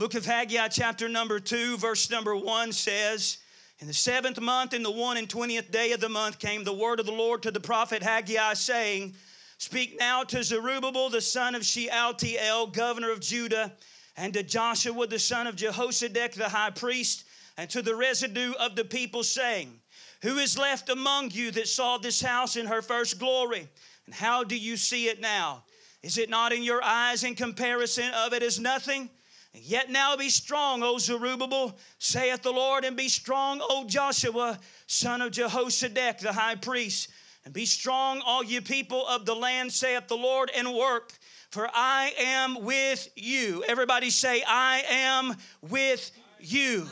Book of Haggai, chapter number 2, verse number 1 says, In the seventh month, in the one and twentieth day of the month, came the word of the Lord to the prophet Haggai, saying, Speak now to Zerubbabel, the son of Shealtiel, governor of Judah, and to Joshua, the son of Jehozadak, the high priest, and to the residue of the people, saying, Who is left among you that saw this house in her first glory? And how do you see it now? Is it not in your eyes in comparison of it as nothing? Yet now be strong, O Zerubbabel, saith the Lord, and be strong, O Joshua, son of Jehozadak, the high priest. And be strong, all you people of the land, saith the Lord, and work, for I am with you. Everybody say, I am with you.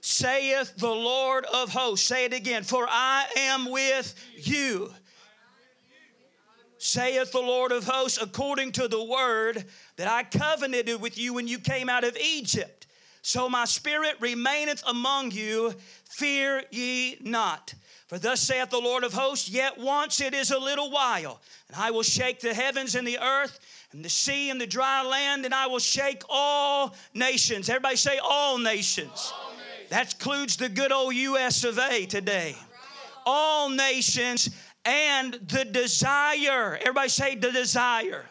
Saith the Lord of hosts. Say it again, for I am with you saith the Lord of hosts, according to the word that I covenanted with you when you came out of Egypt. So my spirit remaineth among you, fear ye not. For thus saith the Lord of hosts, yet once it is a little while, and I will shake the heavens and the earth, and the sea and the dry land, and I will shake all nations. Everybody say, all nations. All nations. That includes the good old US of A today. All nations and the desire, everybody say the desire,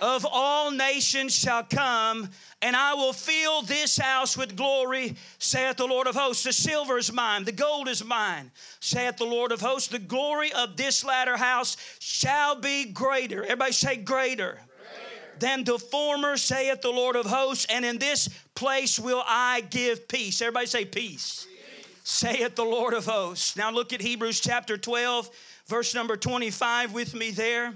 of all nations shall come, and I will fill this house with glory, saith the Lord of hosts. The silver is mine, the gold is mine, saith the Lord of hosts. The glory of this latter house shall be greater. Everybody say greater. Than the former, saith the Lord of hosts, and in this place will I give peace. Everybody say peace. peace. Saith the Lord of hosts. Now look at Hebrews chapter 12 verse number 25 with me there.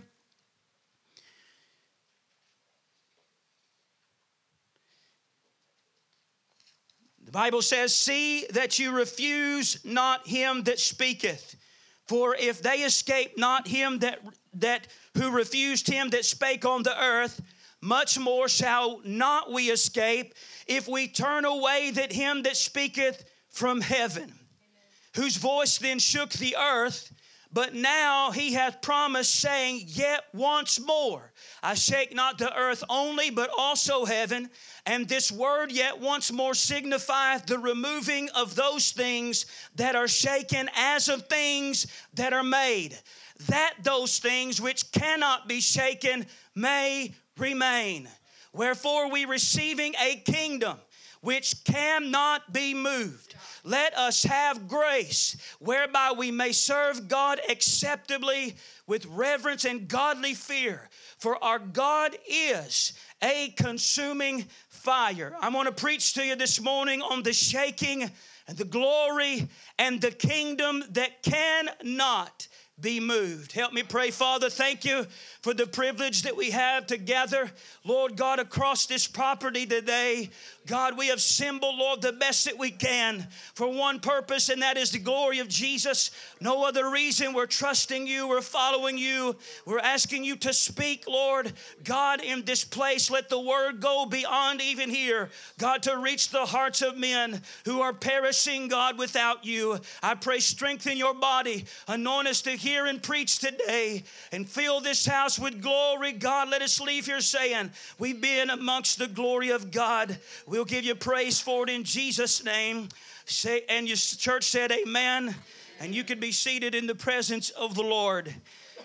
The Bible says, See that you refuse not him that speaketh. For if they escape not him that, that who refused him that spake on the earth, much more shall not we escape if we turn away that him that speaketh from heaven, Amen. whose voice then shook the earth but now he hath promised, saying, Yet once more I shake not the earth only, but also heaven. And this word, yet once more, signifieth the removing of those things that are shaken as of things that are made, that those things which cannot be shaken may remain. Wherefore, we receiving a kingdom which cannot be moved let us have grace whereby we may serve God acceptably with reverence and godly fear. For our God is a consuming fire. I want to preach to you this morning on the shaking and the glory and the kingdom that cannot be moved. Help me pray, Father. Thank you for the privilege that we have to gather, Lord God, across this property today. God, we have assembled, Lord, the best that we can for one purpose, and that is the glory of Jesus. No other reason. We're trusting you, we're following you, we're asking you to speak, Lord. God, in this place, let the word go beyond even here. God, to reach the hearts of men who are perishing, God, without you. I pray, strengthen your body, anoint us to hear and preach today, and fill this house with glory. God, let us leave here saying, We've been amongst the glory of God. We'll give you praise for it in Jesus' name. Say, and your church said, Amen. And you can be seated in the presence of the Lord.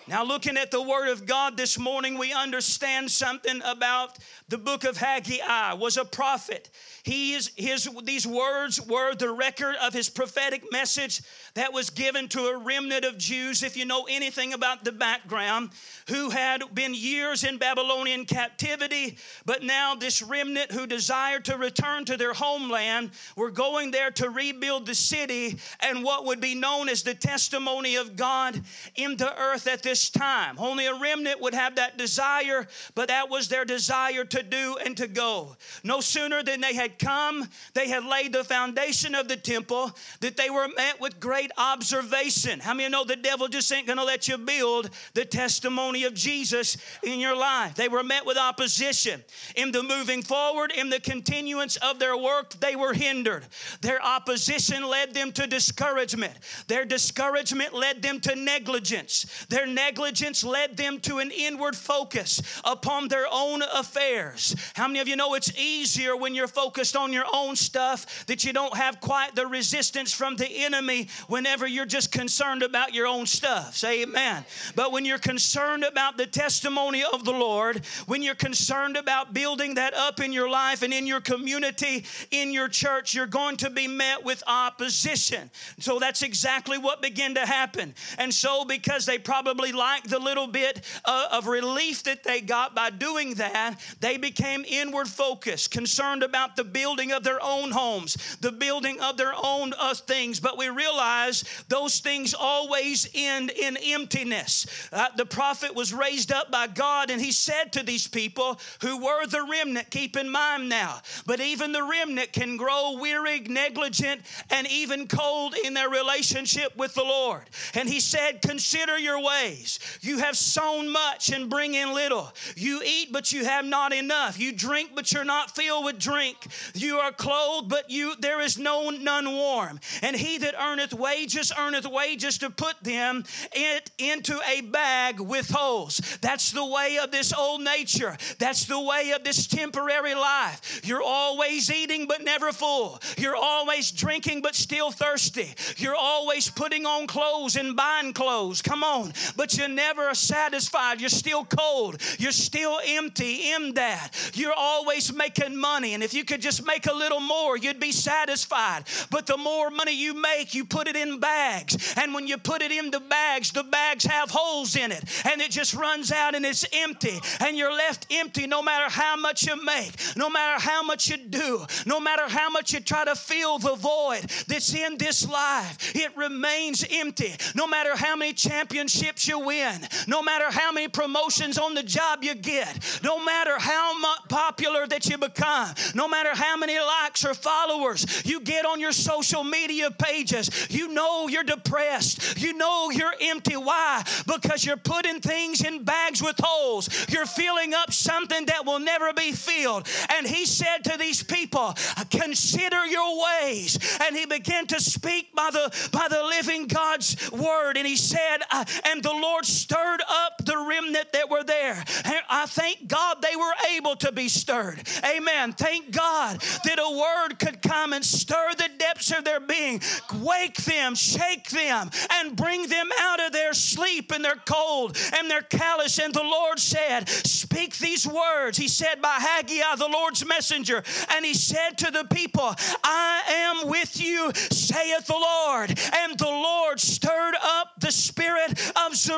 Now, looking at the Word of God this morning, we understand something about the book of Haggai. Was a prophet. He is, his, these words were the record of his prophetic message that was given to a remnant of Jews, if you know anything about the background, who had been years in Babylonian captivity, but now this remnant who desired to return to their homeland were going there to rebuild the city and what would be known as the testimony of God in the earth at this time. Only a remnant would have that desire, but that was their desire to do and to go. No sooner than they had come, they had laid the foundation of the temple, that they were met with great observation. How many know the devil just ain't gonna let you build the testimony of Jesus in your life? They were met with opposition. In the moving forward, in the continuance of their work, they were hindered. Their opposition led them to discouragement. Their discouragement led them to negligence. Their negligence led them to an inward focus upon their own affairs. How many of you know it's easier when you're focused on your own stuff that you don't have quite the resistance from the enemy whenever you're just concerned about your own stuff? Say amen. But when you're concerned about the testimony of the Lord, when you're concerned about building that up in your life and in your community, in your church, you're going to be met with opposition. So that's exactly what began to happen. And so, because they probably liked the little bit uh, of relief that they got by doing that, they became inward focused, concerned about the building of their own homes, the building of their own uh, things. But we realize those things always end in emptiness. Uh, the prophet was raised up by God, and he said to these people who were the remnant, keep in mind now, but even the remnant can grow weary, negligent, and even cold in their relationship with the Lord. And he said, Consider your ways. You have sown much and bring in little. You eat, but you have not enough. You drink, but you're not filled with drink. You are clothed, but you there is no none warm. And he that earneth wages earneth wages to put them it into a bag with holes. That's the way of this old nature. That's the way of this temporary life. You're always eating but never full. You're always drinking but still thirsty. You're always putting on clothes and buying clothes. Come on. But you're never satisfied. You're still cold. You're still empty in that. You're always making money. And if you could just make a little more, you'd be satisfied. But the more money you make, you put it in bags. And when you put it in the bags, the bags have holes in it. And it just runs out and it's empty. And you're left empty no matter how much you make, no matter how much you do, no matter how much you try to fill the void that's in this life. It remains empty. No matter how many championships you win, no matter how many promotions on the job you get, no matter how popular that you become, no matter how many likes or followers you get on your social media pages, you know you're depressed. You know you're empty. Why? Because you're putting things in bags with holes. You're filling up something that will never be filled. And he said to these people, Consider your ways. And he began to speak by the by the living God's word. And he said, And the Lord stirred up the remnant that were there. And I thank God they were able to be stirred. Amen. Thank God that a word could come and stir the depths of their being, wake them, shake them, and bring them out of their sleep and their cold and their callous. And the Lord said, Speak these words. He said by Haggai, the Lord's messenger, and he said to the people, I am with you, saith the Lord. And the Lord stirred up the spirit of Zerubbabel,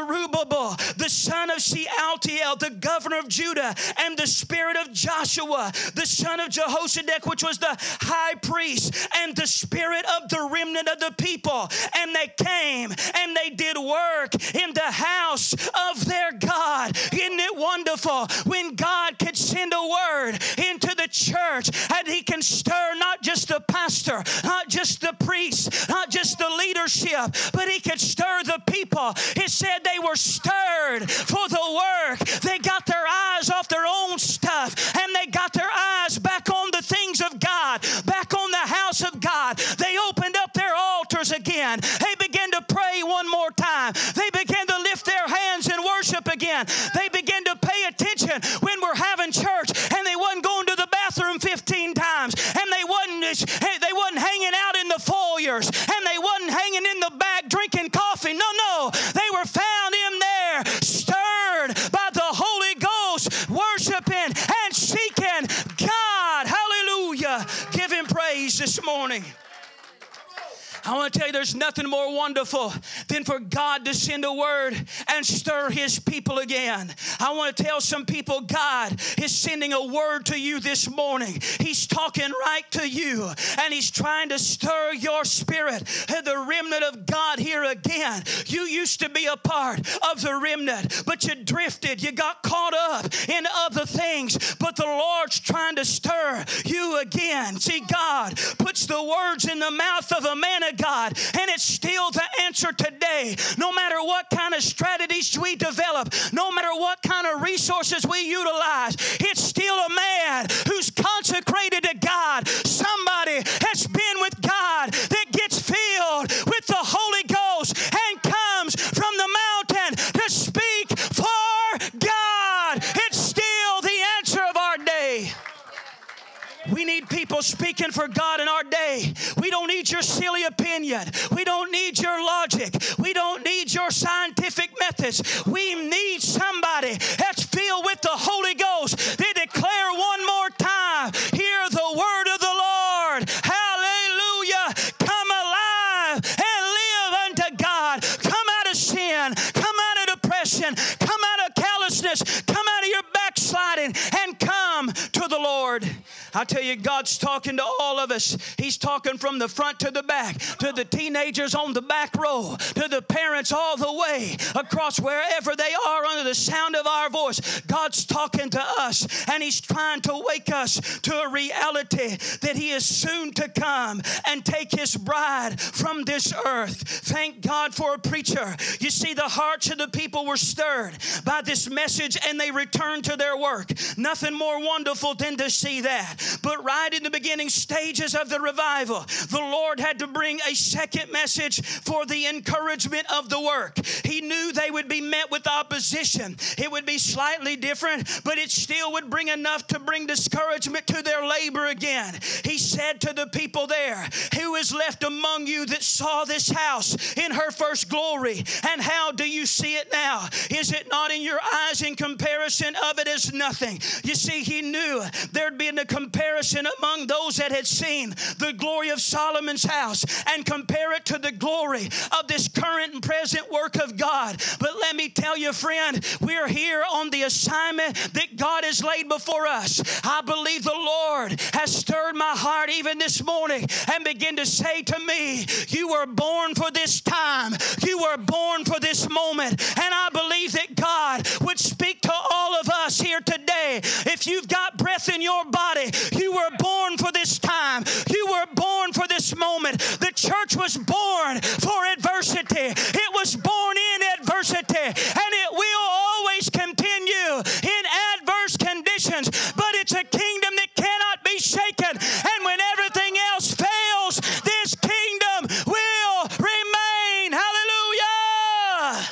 the son of Shealtiel, the governor of Judah, and the spirit of Joshua, the son of Jehozadak, which was the high priest, and the spirit of the remnant of the people. And they came and they did work in the house of their God. Isn't it wonderful when God could send a word into the church and He can stir not just the pastor, not just the priest, not just the leadership, but He could stir the people. It said they were stirred for the work. They got their eyes off their own stuff and they got their eyes back on the things of God, back on the house of God. They opened up their altars again. They began to pray one more time. They began to lift their hands in worship again. They began to pay attention wasn't they wasn't hanging out in the foyers and they wasn't hanging in the back drinking coffee. No, no. They were found in there stirred by the Holy Ghost worshiping and seeking God. Hallelujah. Give him praise this morning. I want to tell you there's nothing more wonderful than for God to send a word and stir his people again. I want to tell some people God is sending a word to you this morning. He's talking right to you and he's trying to stir your spirit. The remnant of God here again. You used to be a part of the remnant, but you drifted. You got caught up in other things, but the Lord's trying to stir you again. See, God puts the words in the mouth of a man God. And it's still the answer today. No matter what kind of strategies we develop, no matter what kind of resources we utilize, it's still a man who's consecrated to God. People speaking for God in our day. We don't need your silly opinion. We don't need your logic. We don't need your scientific methods. We need somebody that's filled with the Holy Ghost. They declare one more time, hear the word of the Lord. Hallelujah. Come alive and live unto God. Come out of sin. Come out of depression. Come out of callousness. Come out of your backsliding and come to the Lord. I tell you, God's talking to all of us. He's talking from the front to the back, to the teenagers on the back row, to the parents all the way across wherever they are under the sound of our voice. God's talking to us, and He's trying to wake us to a reality that He is soon to come and take His bride from this earth. Thank God for a preacher. You see, the hearts of the people were stirred by this message, and they returned to their work. Nothing more wonderful than to see that. But right in the beginning stages of the revival, the Lord had to bring a second message for the encouragement of the work. He knew they would be met with opposition. It would be slightly different, but it still would bring enough to bring discouragement to their labor again. He said to the people there, Who is left among you that saw this house in her first glory? And how do you see it now? Is it not in your eyes in comparison of it as nothing? You see, he knew there'd be a comparison among those that had seen the glory of Solomon's house and compare it to the glory of this current and present work of God. But let me tell you, friend, we're here on the assignment that God has laid before us. I believe the Lord has stirred my heart even this morning and begin to say to me, You were born for this time, you were born for this moment. And I believe that God would speak to all of us here today. If you've got breath in your body, you were born for this time. You were born for this moment. The church was born for adversity. It was born in adversity, and it will always continue in adverse conditions. But it's a kingdom that cannot be shaken. And when everything else fails, this kingdom will remain. Hallelujah.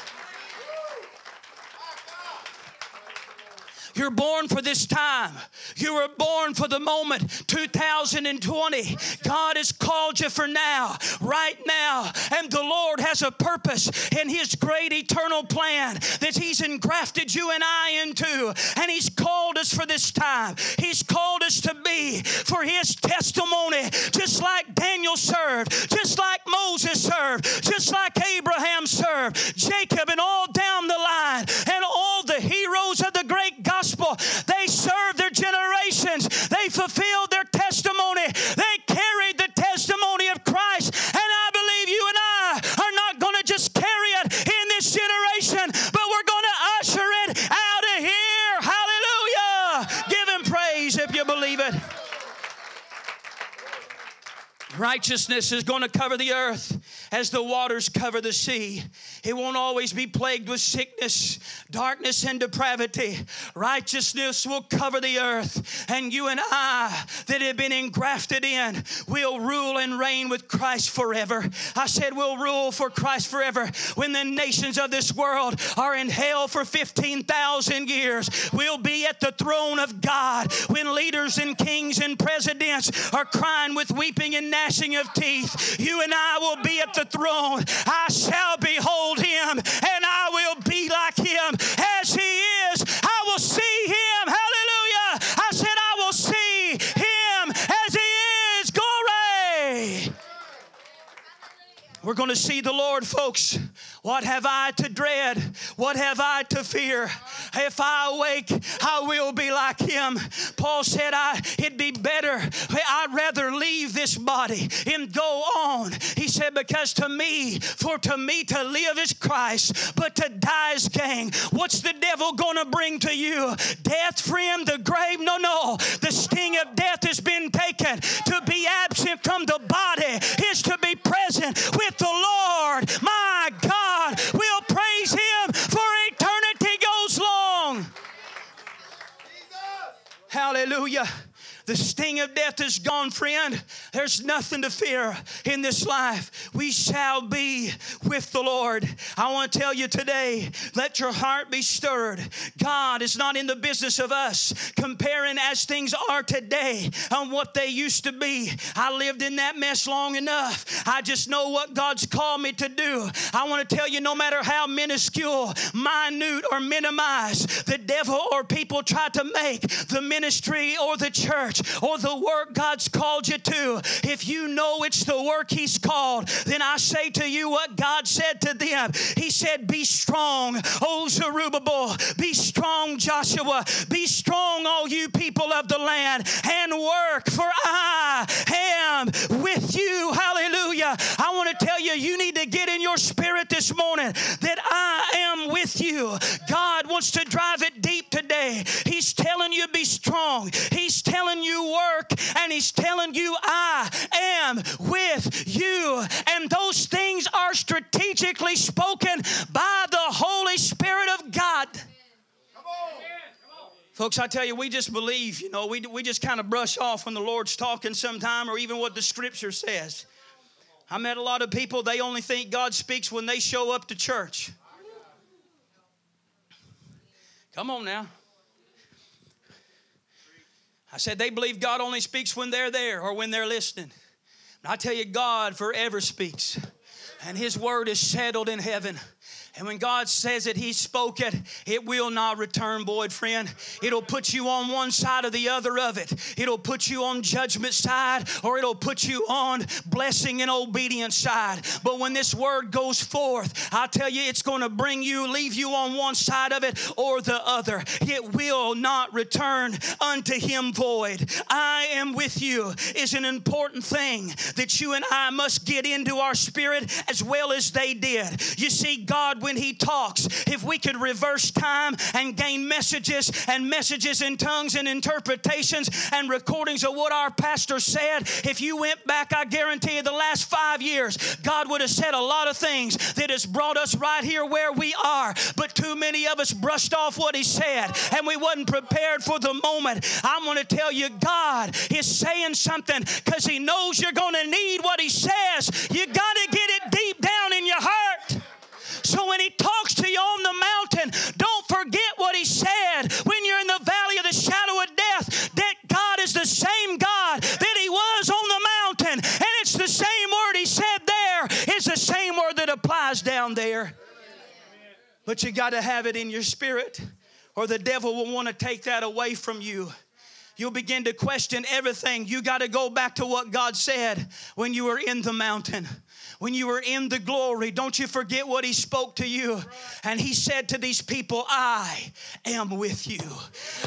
You're born for this time. You were born for the moment 2020. God has called you for now, right now. And the Lord has a purpose in His great eternal plan that He's engrafted you and I into. And He's called us for this time. He's called us to be for His testimony, just like Daniel served, just like Moses served, just like Abraham served, Jacob, and all down the line, and all the heroes of the great gospel. They served their generations. They fulfilled their testimony. They carried the testimony of Christ. And I believe you and I are not going to just carry it in this generation, but we're going to usher it out of here. Hallelujah. Give him praise if you believe it. Righteousness is going to cover the earth as the waters cover the sea. It won't always be plagued with sickness, darkness, and depravity. Righteousness will cover the earth, and you and I that have been engrafted in will rule and reign with Christ forever. I said, We'll rule for Christ forever. When the nations of this world are in hell for 15,000 years, we'll be at the throne of God. When leaders and kings and presidents are crying with weeping and gnashing of teeth, you and I will be at the throne. I shall behold him, and I will be like him as he is. I will see him. Hallelujah. I said, I will see him as he is. Glory. We're going to see the Lord, folks. What have I to dread? What have I to fear? If I awake, I will be like him. Paul said, I, it'd be better. I'd rather leave this body and go on. He said, because to me, for to me to live is Christ, but to die is gain. What's the devil going to bring to you? Death, friend, the grave? No, no. The sting of death has been taken. To be absent from the body is to be present with the Lord. My God. We'll praise Him for eternity goes long. Hallelujah. The sting of death is gone, friend. There's nothing to fear in this life. We shall be with the Lord. I want to tell you today let your heart be stirred. God is not in the business of us comparing as things are today on what they used to be. I lived in that mess long enough. I just know what God's called me to do. I want to tell you no matter how minuscule, minute, or minimized the devil or people try to make the ministry or the church or the work God's called you to, if you know it's the work He's called, then I say to you what God said to them. He said, Be strong, O Zerubbabel, be strong, Joshua, be strong, all you people of the land, and work, for I am with you. Hallelujah. I want to tell you, you need to get in your spirit this morning that I am with you. God wants to drive it deep today. He's telling you be strong. He's telling you work and telling you I am with you. And those things are strategically spoken by the Holy Spirit of God. Folks, I tell you, we just believe, you know, we, we just kind of brush off when the Lord's talking sometime or even what the scripture says. I met a lot of people, they only think God speaks when they show up to church. Come on now. I said they believe God only speaks when they're there or when they're listening. I tell you, God forever speaks, and His word is settled in heaven. And when God says it, He spoke it, it will not return, boy, friend. It'll put you on one side or the other of it. It'll put you on judgment side or it'll put you on blessing and obedience side. But when this word goes forth, I tell you, it's going to bring you, leave you on one side of it or the other. It will not return unto Him void. I am with you is an important thing that you and I must get into our spirit as well as they did. You see, God when He talks. If we could reverse time and gain messages and messages in tongues and interpretations and recordings of what our pastor said, if you went back, I guarantee you the last five years, God would have said a lot of things that has brought us right here where we are. But too many of us brushed off what He said and we wasn't prepared for the moment. I'm going to tell you, God is saying something because He knows you're going to need what He says. You got to get it deep down in your heart. So when he talks to you on the mountain, don't forget what he said when you're in the valley of the shadow of death that God is the same God that he was on the mountain. And it's the same word he said there, it's the same word that applies down there. But you got to have it in your spirit, or the devil will want to take that away from you you'll begin to question everything. You got to go back to what God said when you were in the mountain when you were in the glory, don't you forget what he spoke to you. And he said to these people, I am with you.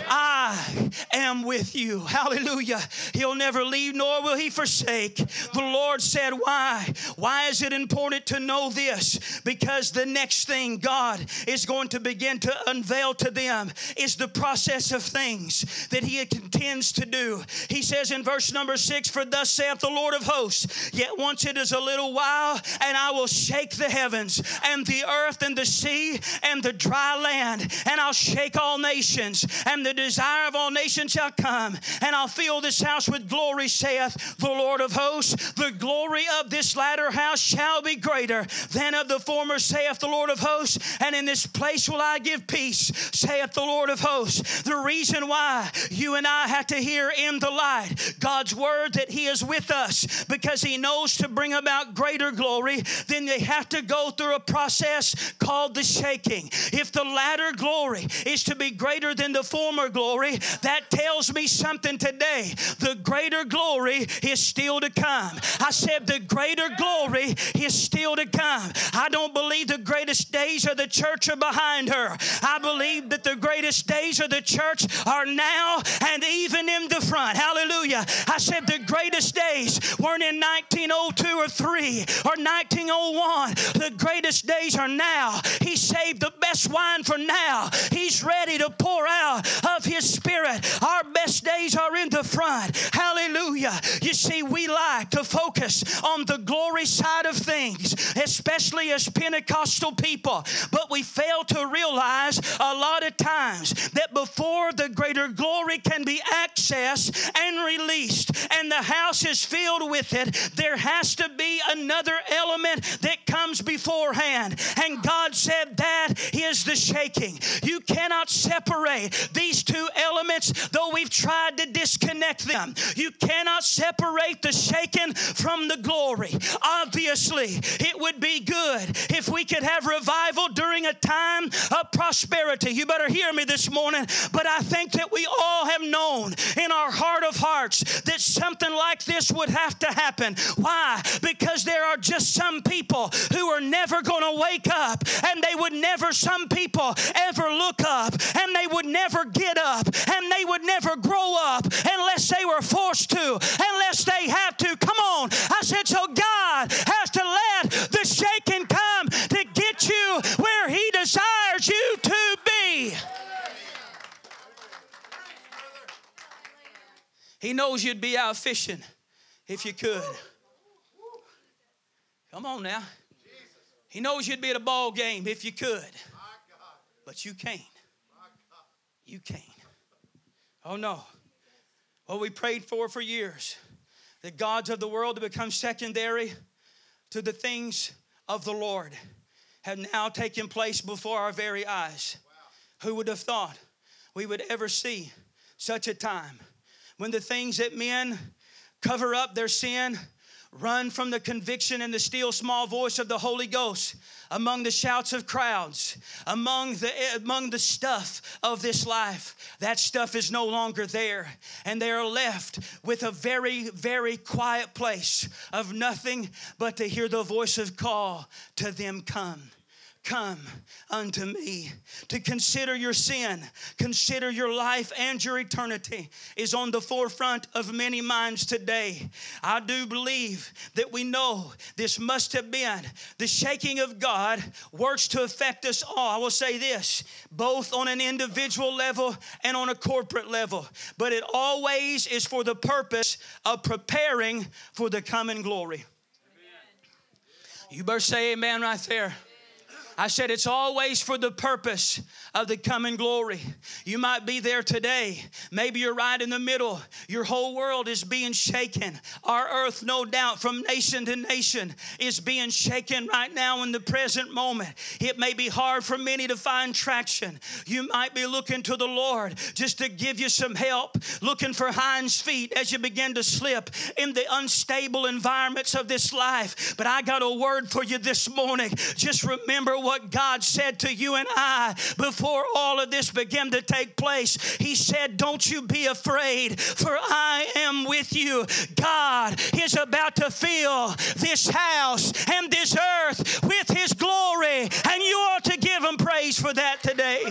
I am with you. Hallelujah. He'll never leave nor will he forsake. The Lord said, Why? Why is it important to know this? Because the next thing God is going to begin to unveil to them is the process of things that he intends to do. He says in verse number six, For thus saith the Lord of hosts, yet once it is a little while and I will shake the heavens and the earth and the sea and the dry land, and I'll shake all nations, and the desire of all nations shall come, and I'll fill this house with glory, saith the Lord of hosts. The glory of this latter house shall be greater than of the former, saith the Lord of hosts, and in this place will I give peace, saith the Lord of hosts. The reason why you and I have to hear in the light God's word that He is with us because He knows to bring about greater glory, then they have to go through a process called the shaking. If the latter glory is to be greater than the former glory, that tells me something today. The greater glory is still to come. I said, the greater glory is still to come. I don't believe the greatest days of the church are behind her. I believe that the greatest days of the church are now and even in the front. Hallelujah. I said, the greatest days weren't in 1902 or 3 or 1901. The greatest days are now. He saved the best wine for now. He's ready to pour out of His Spirit. Our best days are in the front. Hallelujah. You see, we like to focus on the glory side of things, especially as Pentecostal people, but we fail to realize a lot of times that before the greater glory can be accessed and released, and the house is filled with it, there has to be another element that comes beforehand. And God said that is the shaking. You cannot separate these two elements, though we've tried to disconnect them. You cannot separate the shaking from the glory. Obviously, it would be good if we could have revival during a time of prosperity. You better hear me this morning, but I think that we all have known in our heart of hearts that something like this would have to happen. Why? Because there are just some people who are never going to wake up, and they would never, some people ever look up, and they would never get up, and they would never grow up unless they were forced to, unless they have to. Come on. I said, so God has to let the shaking come to get you where He desires you to be. He knows you'd be out fishing if you could. Come on now. He knows you'd be at a ball game if you could. But you can't. You can't. Oh no. What we prayed for for years the gods of the world to become secondary to the things of the Lord have now taken place before our very eyes. Who would have thought we would ever see such a time when the things that men cover up their sin, run from the conviction and the still small voice of the Holy Ghost among the shouts of crowds, among the among the stuff of this life. That stuff is no longer there, and they are left with a very very quiet place of nothing but to hear the voice of call to them come come unto me. To consider your sin, consider your life and your eternity is on the forefront of many minds today. I do believe that we know this must have been the shaking of God works to affect us all. I will say this both on an individual level and on a corporate level, but it always is for the purpose of preparing for the coming glory. You better say amen right there. I said it's always for the purpose of the coming glory. You might be there today. Maybe you're right in the middle. Your whole world is being shaken. Our earth, no doubt, from nation to nation, is being shaken right now in the present moment. It may be hard for many to find traction. You might be looking to the Lord just to give you some help, looking for hinds feet as you begin to slip in the unstable environments of this life. But I got a word for you this morning. Just remember what God said to you and I before all of this began to take place. He said, Don't you be afraid, for I am with you. God is about to fill this house and this earth with His glory, and you ought to give Him praise for that today.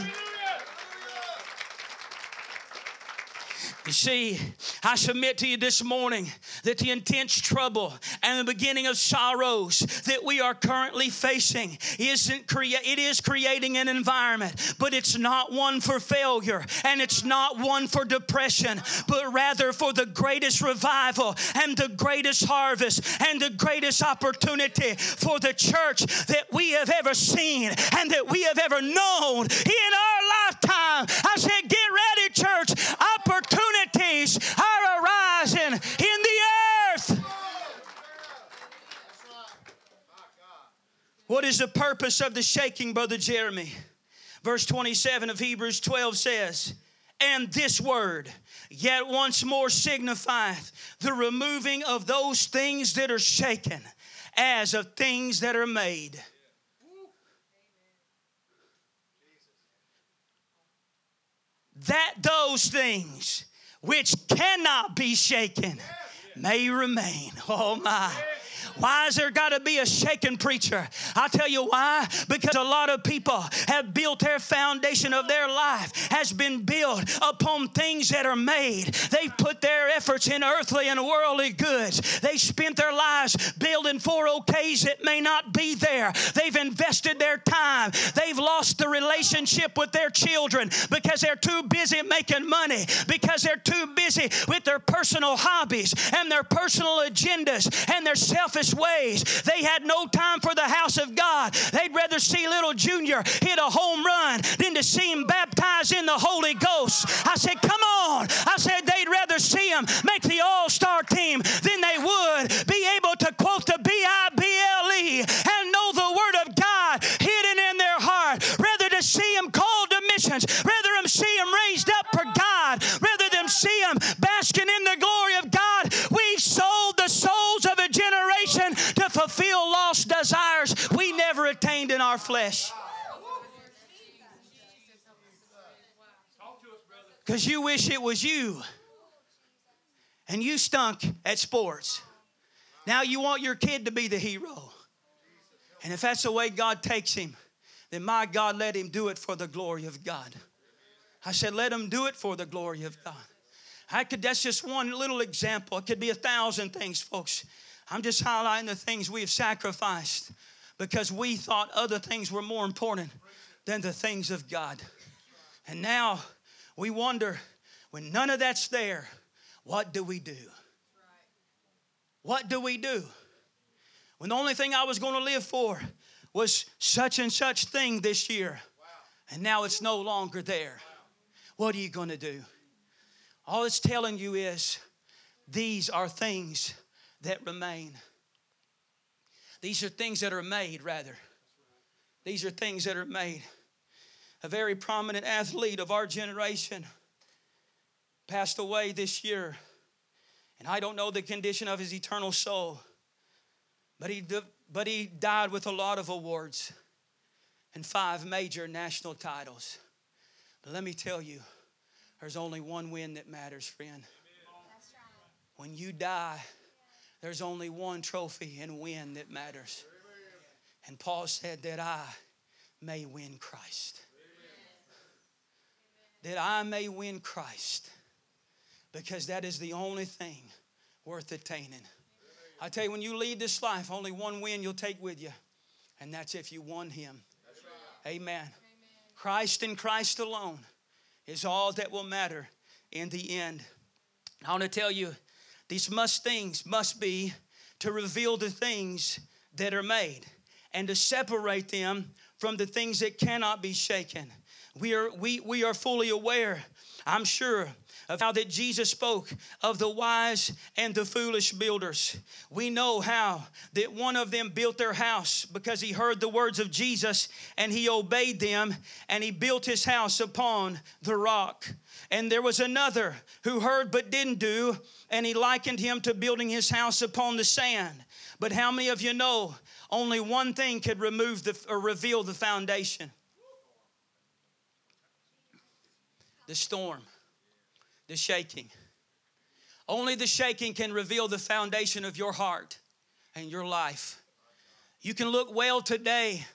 See, I submit to you this morning that the intense trouble and the beginning of sorrows that we are currently facing isn't crea- it is creating an environment, but it's not one for failure and it's not one for depression, but rather for the greatest revival and the greatest harvest and the greatest opportunity for the church that we have ever seen and that we have ever known in our lifetime. I said, get ready, church. Opportunity opportunities are arising in the earth. What is the purpose of the shaking, Brother Jeremy? Verse 27 of Hebrews 12 says, And this word, yet once more signifieth the removing of those things that are shaken, as of things that are made. That those things which cannot be shaken may remain. Oh my. Why has there got to be a shaken preacher? I'll tell you why. Because a lot of people have built their foundation of their life has been built upon things that are made. They've put their efforts in earthly and worldly goods. They spent their lives building 401ks that may not be there. They've invested their time. They've lost the relationship with their children because they're too busy making money, because they're too busy with their personal hobbies and their personal agendas and their selfish ways. They had no time for the house of God. They'd rather see little Junior hit a home run than to see him baptized in the Holy Ghost. I said, Come on. I said, they'd rather see him make the all star team than they would be able to quote the B I B L E and know the Word of God hidden in their heart. Rather to see him called to missions, lost desires we never attained in our flesh. Because you wish it was you. And you stunk at sports. Now you want your kid to be the hero. And if that's the way God takes him, then my God, let him do it for the glory of God. I said, let him do it for the glory of God. I could, that's just one little example. It could be a thousand things, folks. I'm just highlighting the things we have sacrificed because we thought other things were more important than the things of God. And now we wonder when none of that's there, what do we do? What do we do? When the only thing I was going to live for was such and such thing this year, and now it's no longer there. What are you going to do? All it's telling you is these are things that remain. These are things that are made, rather. These are things that are made. A very prominent athlete of our generation passed away this year. And I don't know the condition of his eternal soul, but he, but he died with a lot of awards and five major national titles. But let me tell you, there's only one win that matters, friend. When you die, there's only one trophy and win that matters. And Paul said that I may win Christ. That I may win Christ. Because that is the only thing worth attaining. I tell you, when you lead this life, only one win you'll take with you, and that's if you won Him. Amen. Amen. Christ and Christ alone is all that will matter in the end. I want to tell you, these must things must be to reveal the things that are made and to separate them from the things that cannot be shaken. We are, we, we are fully aware, I'm sure, of how that Jesus spoke of the wise and the foolish builders. We know how that one of them built their house because he heard the words of Jesus and he obeyed them and he built his house upon the rock. And there was another who heard but didn't do, and he likened him to building his house upon the sand. But how many of you know only one thing could remove the, or reveal the foundation? The storm the shaking. Only the shaking can reveal the foundation of your heart and your life. You can look well today,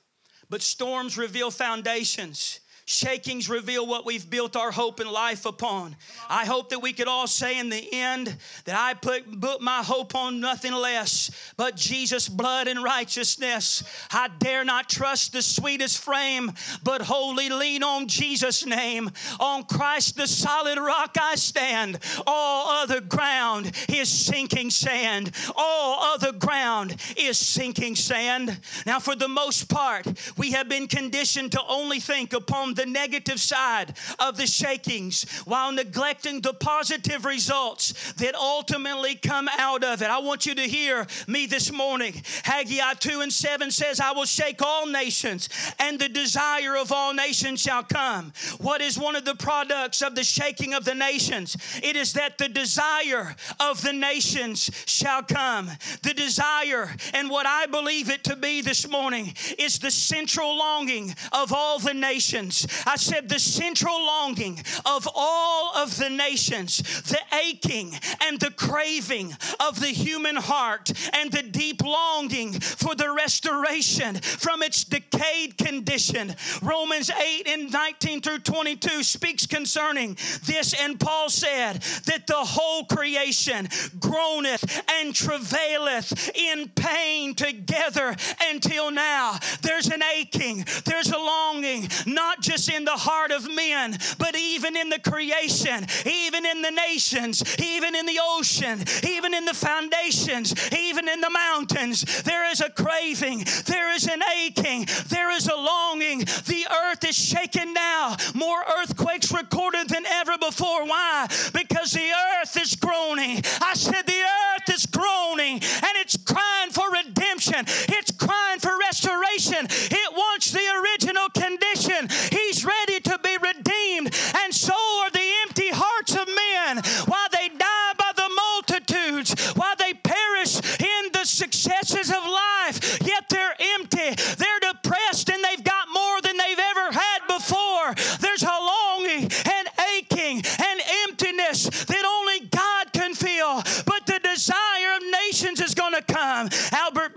but storms reveal foundations. Shakings reveal what we've built our hope and life upon. I hope that we could all say in the end that I put, put my hope on nothing less but Jesus' blood and righteousness. I dare not trust the sweetest frame, but wholly lean on Jesus' name. On Christ, the solid rock I stand. All other ground is sinking sand. All other ground is sinking sand. Now, for the most part, we have been conditioned to only think upon the negative side of the shakings while neglecting the positive results that ultimately come out of it. I want you to hear me this morning. Haggai 2 and 7 says, I will shake all nations, and the desire of all nations shall come. What is one of the products of the shaking of the nations? It is that the desire of the nations shall come. The desire, and what I believe it to be this morning, is the central longing of all the nations I said, the central longing of all of the nations, the aching and the craving of the human heart, and the deep longing for the restoration from its decayed condition. Romans 8 and 19 through 22 speaks concerning this, and Paul said that the whole creation groaneth and travaileth in pain together until now. There's an aching, there's a longing, not just in the heart of men, but even in the creation, even in the nations, even in the ocean, even in the foundations, even in the mountains. There is a craving, there is an aching, there is a longing. The earth is shaken now. More earthquakes recorded than ever before. Why? Because the earth is groaning. I said the earth is groaning and it's crying for redemption. It's crying for restoration. It wants the original condition. He's ready to be redeemed, and so are the empty hearts of men. While they die by the multitudes, while they perish in the successes of life, yet they're empty. They're depressed and they've got more than they've ever had before. There's a longing and aching and emptiness that only God can feel. But the desire of nations is going to come. Albert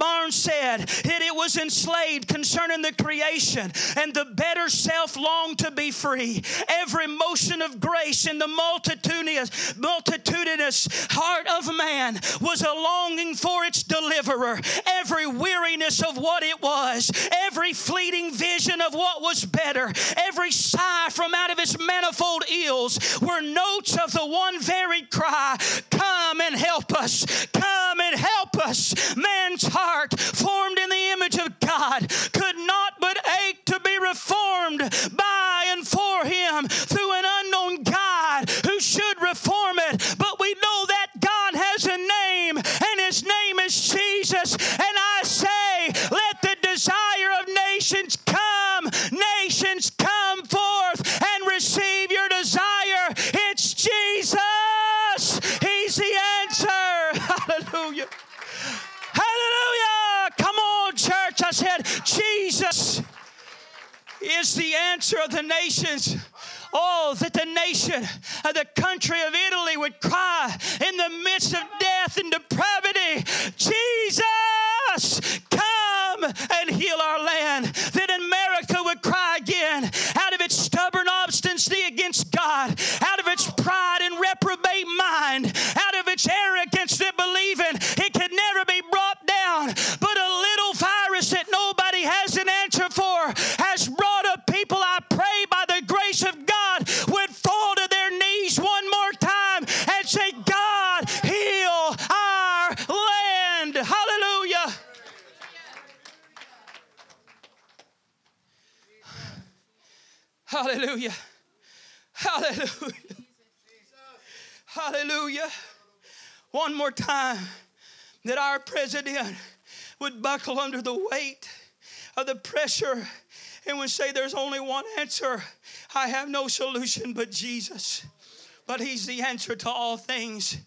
was enslaved concerning the creation, and the better self longed to be free. Every motion of grace in the multitudinous, multitudinous heart of man was a longing for its deliverer. Every weariness of what it was, every fleeting vision of what was better, every sigh from out of its manifold ills were notes of the one varied cry Come and help us, come and help us. Man's heart, formed in the image of God, could not but ache to be reformed by and for Him through an unknown God who should reform it. But we know that God has a name, and His name is Jesus. And I say, let the desire of nations come, nations come forth and receive your desire. It's Jesus. He's the answer. Hallelujah. Hallelujah. Come on, church. I said, Jesus is the answer of the nations. Oh, that the nation of the country of Italy would cry in the midst of death and depravity, Jesus, come and heal our land. That America would cry again out of its stubborn obstinacy against God, out of its pride and reprobate mind, out of its arrogance that believing it could never be brought down. But a little virus that nobody has an answer for has brought up people, grace of God, would fall to their knees one more time and say, God, heal our land. Hallelujah. Hallelujah. Hallelujah. Hallelujah. One more time that our president would buckle under the weight of the pressure and would say, There's only one answer. I have no solution but Jesus. But He's the answer to all things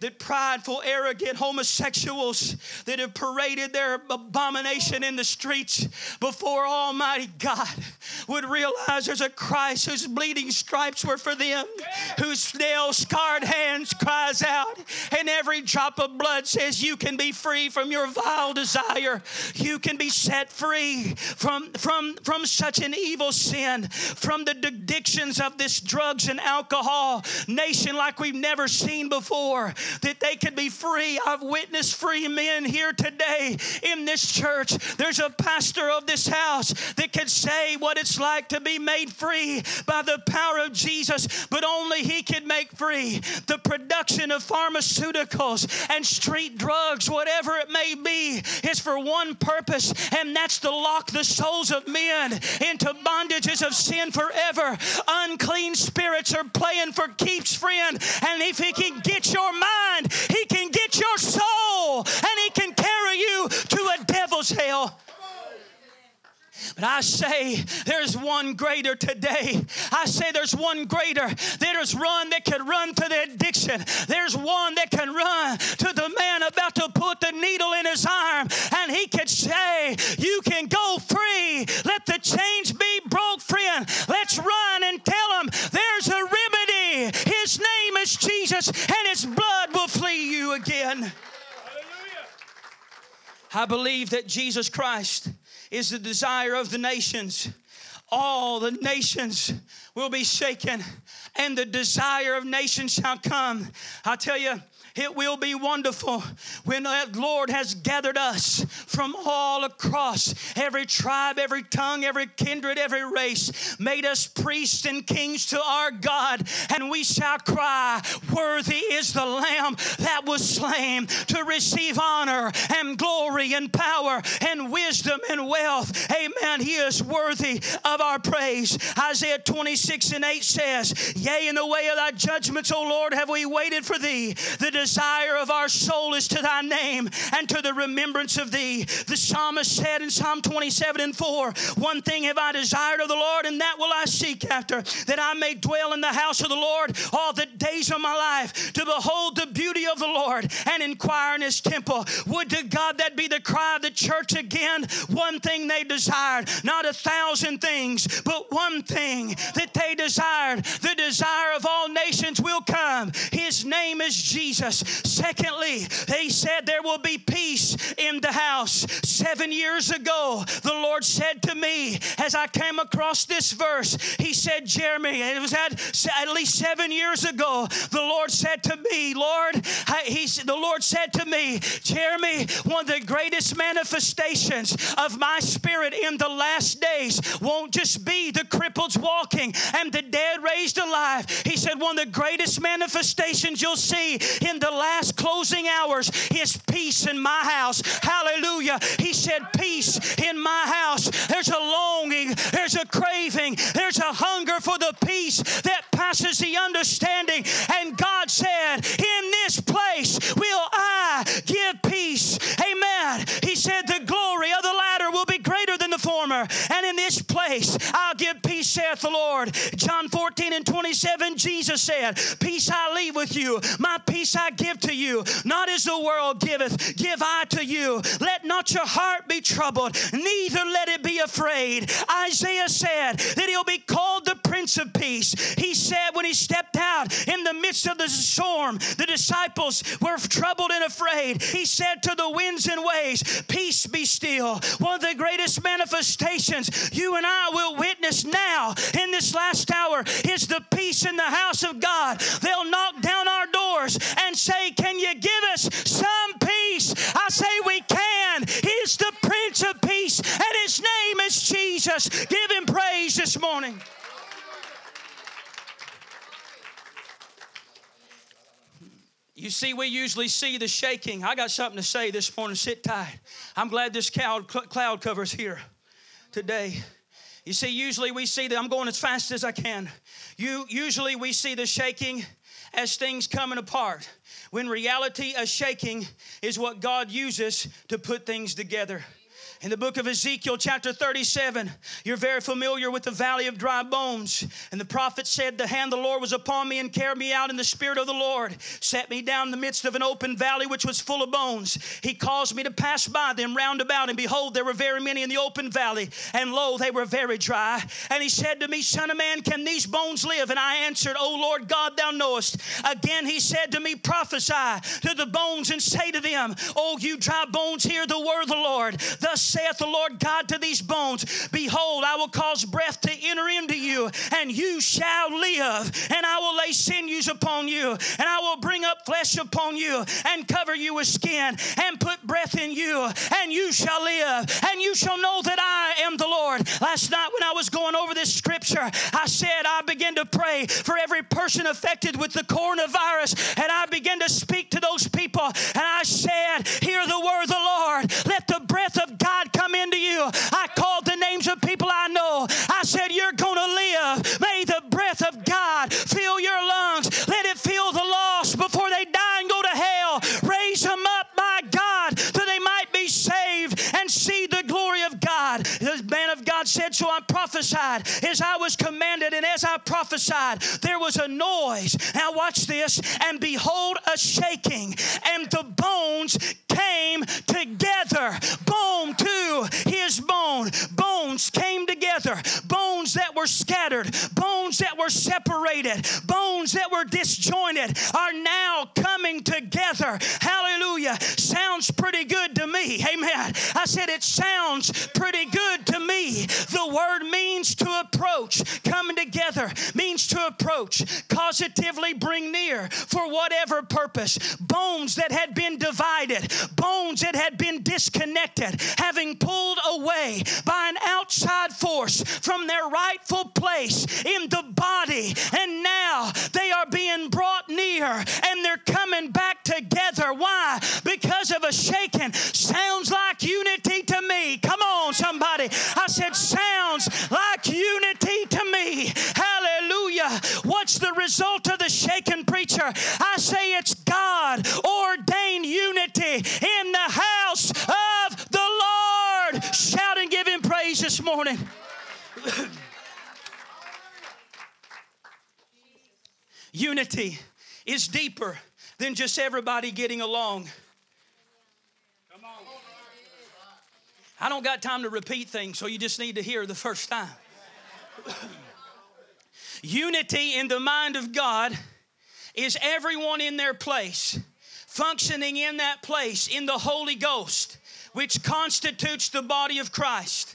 that prideful, arrogant homosexuals that have paraded their abomination in the streets before Almighty God would realize there's a Christ whose bleeding stripes were for them, whose nail scarred hands cries out, and every drop of blood says, You can be free from your vile desire. You can be set free from, from, from such an evil sin, from the addictions of this drugs and alcohol nation like we've never seen before that they could be free. I've witnessed free men here today in this church. There's a pastor of this house that can say what it's like to be made free by the power of Jesus, but only He can make free. The production of pharmaceuticals and street drugs, whatever it may be, is for one purpose, and that's to lock the souls of men into bondages of sin forever. Unclean spirits are playing for keeps, friend, and if He can get your mind, He can get your soul, and He can carry you to a devil's hell. But I say there's one greater today. I say there's one greater. There's one that can run to the addiction. There's one that can run to the man about to put the needle in his arm and he can say, You can go free. Let the chains be broke, friend. Let's run and tell him there's a. His name is Jesus and his blood will flee you again. I believe that Jesus Christ is the desire of the nations. All the nations will be shaken, and the desire of nations shall come. I tell you, It will be wonderful when the Lord has gathered us from all across every tribe, every tongue, every kindred, every race, made us priests and kings to our God, and we shall cry, Worthy is the Lamb that was slain to receive honor and glory and power and wisdom and wealth. Amen. He is worthy of our praise. Isaiah 26 and 8 says, Yea, in the way of thy judgments, O Lord, have we waited for thee. The desire of our soul is to thy name and to the remembrance of thee. The psalmist said in Psalm 27 and 4 One thing have I desired of the Lord, and that will I seek after, that I may dwell in the house of the Lord all the days of my life, to behold the beauty of the Lord and inquire in his temple. Would to God that be the cry of the church again. One thing they desired, not a thousand things, but one thing that they desired. The desire of all nations will come. His name is Jesus. Secondly, he said there will be peace in the house. Seven years ago, the Lord said to me as I came across this verse, He said, Jeremy, it was at, at least seven years ago, the Lord said to me, Lord, he, the Lord said to me, Jeremy, one of the greatest manifestations of my spirit in the last days won't just be the cripples walking and the dead raised alive. He said, one of the greatest manifestations you'll see in the last closing hours is peace in my house. Hallelujah. He said, Peace in my house. There's a longing, there's a craving, there's a hunger for the peace that passes the understanding. And God said, In this place will I give peace. Amen. He said, The glory of the latter will be the former. And in this place I'll give peace, saith the Lord. John 14 and 27, Jesus said, Peace I leave with you, my peace I give to you. Not as the world giveth, give I to you. Let not your heart be troubled, neither let it be afraid. Isaiah said that he'll be called the Prince of Peace. He said when he stepped out in the midst of the storm, the disciples were troubled and afraid. He said to the winds and waves, Peace be still. One of the greatest manifestations you and I will witness now in this last hour is the peace in the house of God. They'll knock down our doors and say, Can you give us some peace? I say, We can. He's the Prince of Peace, and His name is Jesus. Give Him praise this morning. You see, we usually see the shaking. I got something to say this morning. Sit tight. I'm glad this cloud, cloud cover's here today. You see, usually we see that I'm going as fast as I can. You usually we see the shaking as things coming apart. When reality, a shaking is what God uses to put things together in the book of Ezekiel, chapter 37, you're very familiar with the valley of dry bones. And the prophet said, The hand of the Lord was upon me and carried me out in the spirit of the Lord, set me down in the midst of an open valley which was full of bones. He caused me to pass by them round about, and behold, there were very many in the open valley, and lo, they were very dry. And he said to me, Son of man, can these bones live? And I answered, O Lord God, thou knowest. Again he said to me, Prophesy to the bones and say to them, O you dry bones, hear the word of the Lord. Thus saith the Lord God to these bones Behold, I will cause breath to enter into you, and you shall live. And I will lay sinews upon you, and I will bring up flesh upon you, and cover you with skin, and put breath in you, and you shall live. And you shall know that I am the Lord. Last night, when I was going over this scripture, I said, I began to pray for every person affected with the coronavirus, and I began to speak to those people, and I said, Hear the word of the Lord. Let the breath of God come into you. I called the names of people I know. I said, You're going to live. May the breath of God fill your lungs. Let it fill the lost before they die and go to hell. Raise them up, my God, so they might be saved and see the glory of God. The man of God said, So I prophesied as I was commanded, and as I prophesied, there was a noise. Now, watch this. And behold, a shaking, and the bones came together. Bone to his bone. Bones came together. Bones that were scattered, bones that were separated, bones that were disjointed are now coming together. Hallelujah. Sounds pretty good to me. Amen. I said it sounds pretty good to me. The word means to approach, coming together means to approach, causatively bring near for whatever purpose. Bones that had been divided, bones that had been disconnected, having pulled away by an outside force from their rightful place in the body. And now they are being brought near and they're coming back together. Why? Because of a shaking. Sounds like unity to me. Come on, somebody. I said, sounds like unity to me. Hallelujah. What's the result of the shaken preacher? I say it's God ordained unity in the house of the Lord. Shout and give him praise this morning. Unity is deeper than just everybody getting along. I don't got time to repeat things, so you just need to hear the first time. Unity in the mind of God is everyone in their place, functioning in that place in the Holy Ghost, which constitutes the body of Christ.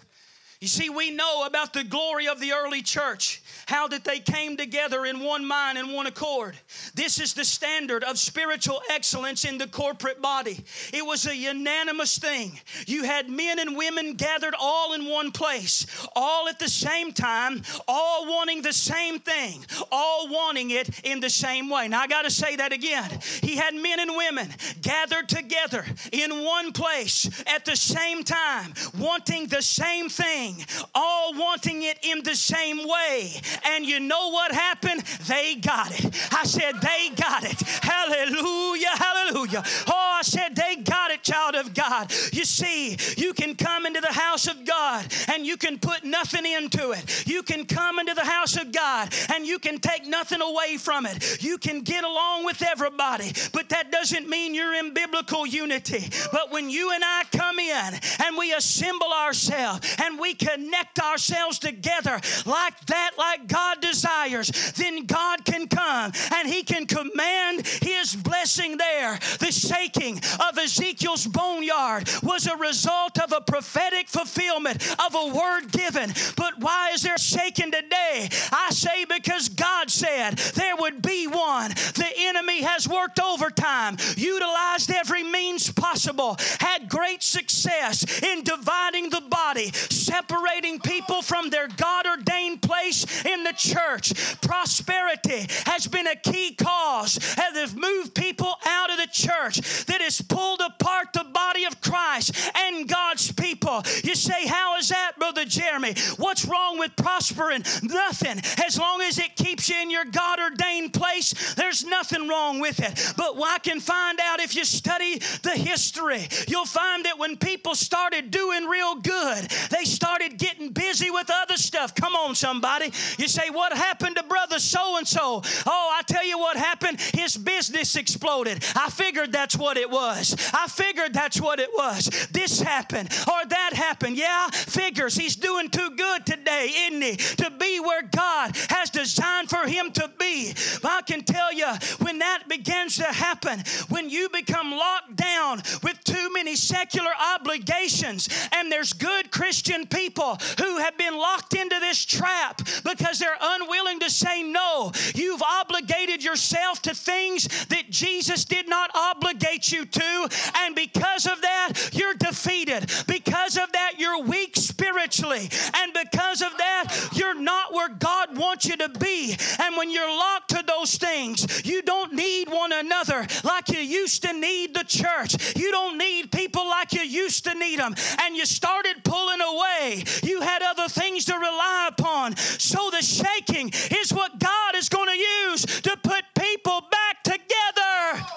You see, we know about the glory of the early church, how that they came together in one mind and one accord. This is the standard of spiritual excellence in the corporate body. It was a unanimous thing. You had men and women gathered all in one place, all at the same time, all wanting the same thing, all wanting it in the same way. Now, I got to say that again. He had men and women gathered together in one place at the same time, wanting the same thing all wanting it in the same way. And you know what happened? They got it. I said, they got it. Hallelujah, hallelujah. Oh, I said, they got it, child of God. You see, you can come into the house of God and you can put nothing into it. You can come into the house of God and you can take nothing away from it. You can get along with everybody, but that doesn't mean you're in biblical unity. But when you and I come in and we assemble ourselves and we connect ourselves together like that, like God desires, then God can come and He can command His blessing there. The shaking of Ezekiel's boneyard was a result of a prophetic fulfillment of a word given. But why is there shaking today? I say because God said there would be one. The enemy has worked overtime, utilized every means possible, had great success in dividing the body, separating people from their God ordained place in the church. Prosperity has been a key cause that has moved people out of the church, that has pulled apart the body of Christ and God's people. You say, How is that, Brother Jeremy? What's wrong with prospering? Nothing. As long as it keeps you in your God ordained place, there's nothing wrong with it. But I can find out if you study the history, you'll find that when people started doing real good, they started getting busy with other stuff. Come on, somebody. You say, What happened to brother so and so? Oh, I tell you what happened. His business exploded. I figured that's what it was. I figured that's what it was. This happened or that happened. Yeah, figures. He's doing too good today, isn't he? To be where God has designed for him to be. I can tell you, when that begins to happen, when you become locked down with too many secular obligations, and there's good Christian people who have been locked into this trap because they're unwilling to say no. You've obligated yourself to things that Jesus did not obligate you to, and because of that, you're defeated. Because of that, you're weak spiritually, and because of that, you're not where God wants you to be. And when you're locked to those things, you don't need one another like you used to need the church. You don't need people like you used to need them. And you started pulling away. You had other things to rely upon. So the shaking is what God is going to use to put people back together.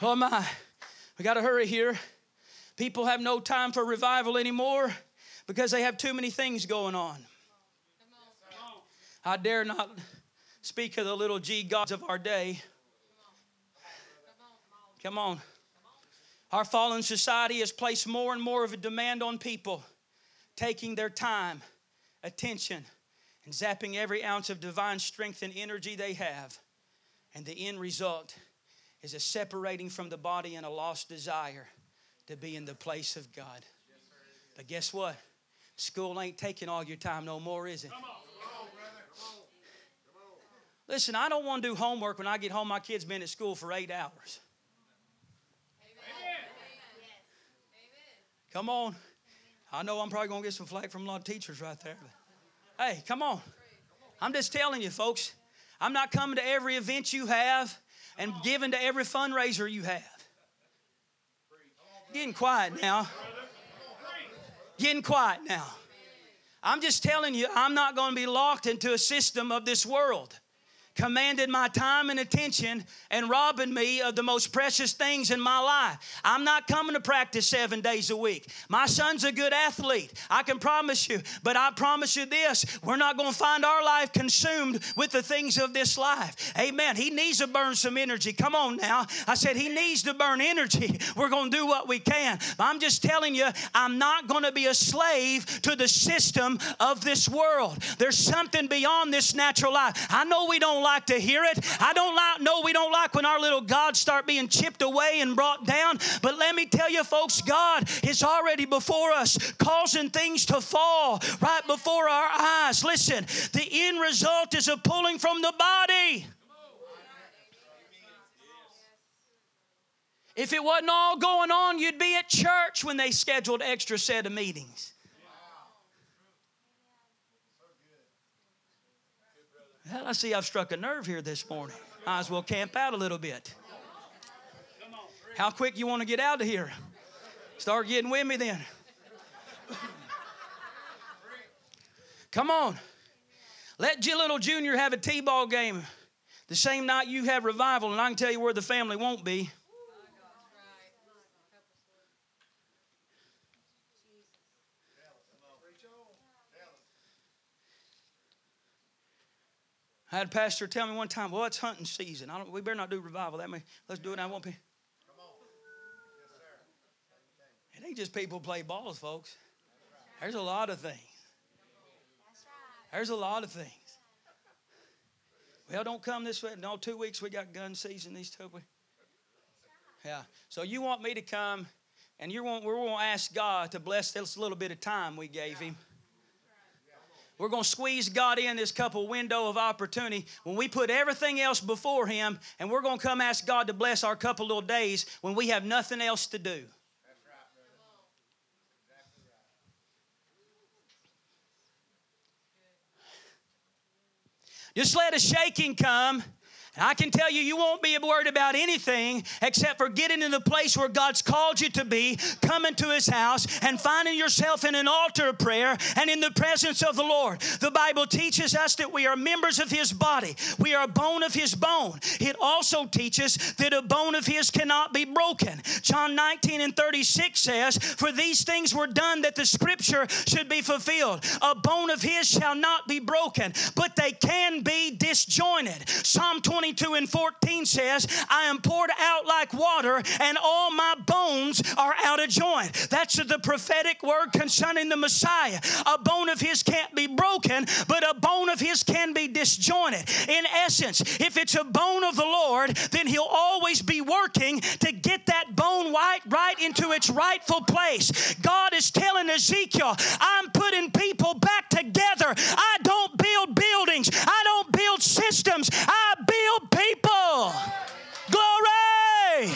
Oh my, we got to hurry here. People have no time for revival anymore because they have too many things going on. I dare not speak of the little g gods of our day. Come on. Our fallen society has placed more and more of a demand on people, taking their time, attention, and zapping every ounce of divine strength and energy they have. And the end result is a separating from the body and a lost desire to be in the place of God. But guess what? School ain't taking all your time no more, is it? Listen, I don't want to do homework when I get home. My kid's been at school for eight hours. Come on. I know I'm probably going to get some flack from a lot of teachers right there. But hey, come on. I'm just telling you, folks. I'm not coming to every event you have and giving to every fundraiser you have. Getting quiet now. Getting quiet now. I'm just telling you, I'm not going to be locked into a system of this world commanded my time and attention and robbing me of the most precious things in my life. I'm not coming to practice seven days a week. My son's a good athlete, I can promise you, but I promise you this we're not going to find our life consumed with the things of this life. Amen. He needs to burn some energy. Come on now. I said he needs to burn energy. We're going to do what we can. I'm just telling you, I'm not going to be a slave to the system of this world. There's something beyond this natural life. I know we don't like to hear it. I don't like, no, we don't like when our little gods start being chipped away and brought down. But let me tell you, folks, God is already before us, causing things to fall right before our eyes. Listen, the end result is a pulling from the body. If it wasn't all going on, you'd be at church when they scheduled extra set of meetings. Well, I see I've struck a nerve here this morning. Might as well camp out a little bit. How quick you want to get out of here? Start getting with me then. Come on. Let little Junior have a T-ball game the same night you have revival, and I can tell you where the family won't be. I had a pastor tell me one time, well, it's hunting season. I don't, we better not do revival. That may, let's do it. I won't be. Come on. It ain't just people play balls, folks. There's a lot of things. There's a lot of things. Well, don't come this way. No, two weeks we got gun season. These two weeks. Yeah. So you want me to come, and you want we're going to ask God to bless this little bit of time we gave Him we're going to squeeze God in this couple window of opportunity when we put everything else before Him, and we're going to come ask God to bless our couple little days when we have nothing else to do. Just let a shaking come I can tell you, you won't be worried about anything except for getting in the place where God's called you to be, coming to His house, and finding yourself in an altar of prayer and in the presence of the Lord. The Bible teaches us that we are members of His body, we are a bone of His bone. It also teaches that a bone of His cannot be broken. John 19 and 36 says, For these things were done that the scripture should be fulfilled. A bone of His shall not be broken, but they can be disjointed. Psalm 20 22 and 14 says, I am poured out like water, and all my bones are out of joint. That's the prophetic word concerning the Messiah. A bone of his can't be broken, but a bone of his can be disjointed. In essence, if it's a bone of the Lord, then he'll always be working to get that bone right, right into its rightful place. God is telling Ezekiel, I'm putting people back together. I don't build buildings, I don't build systems, I build people. Glory.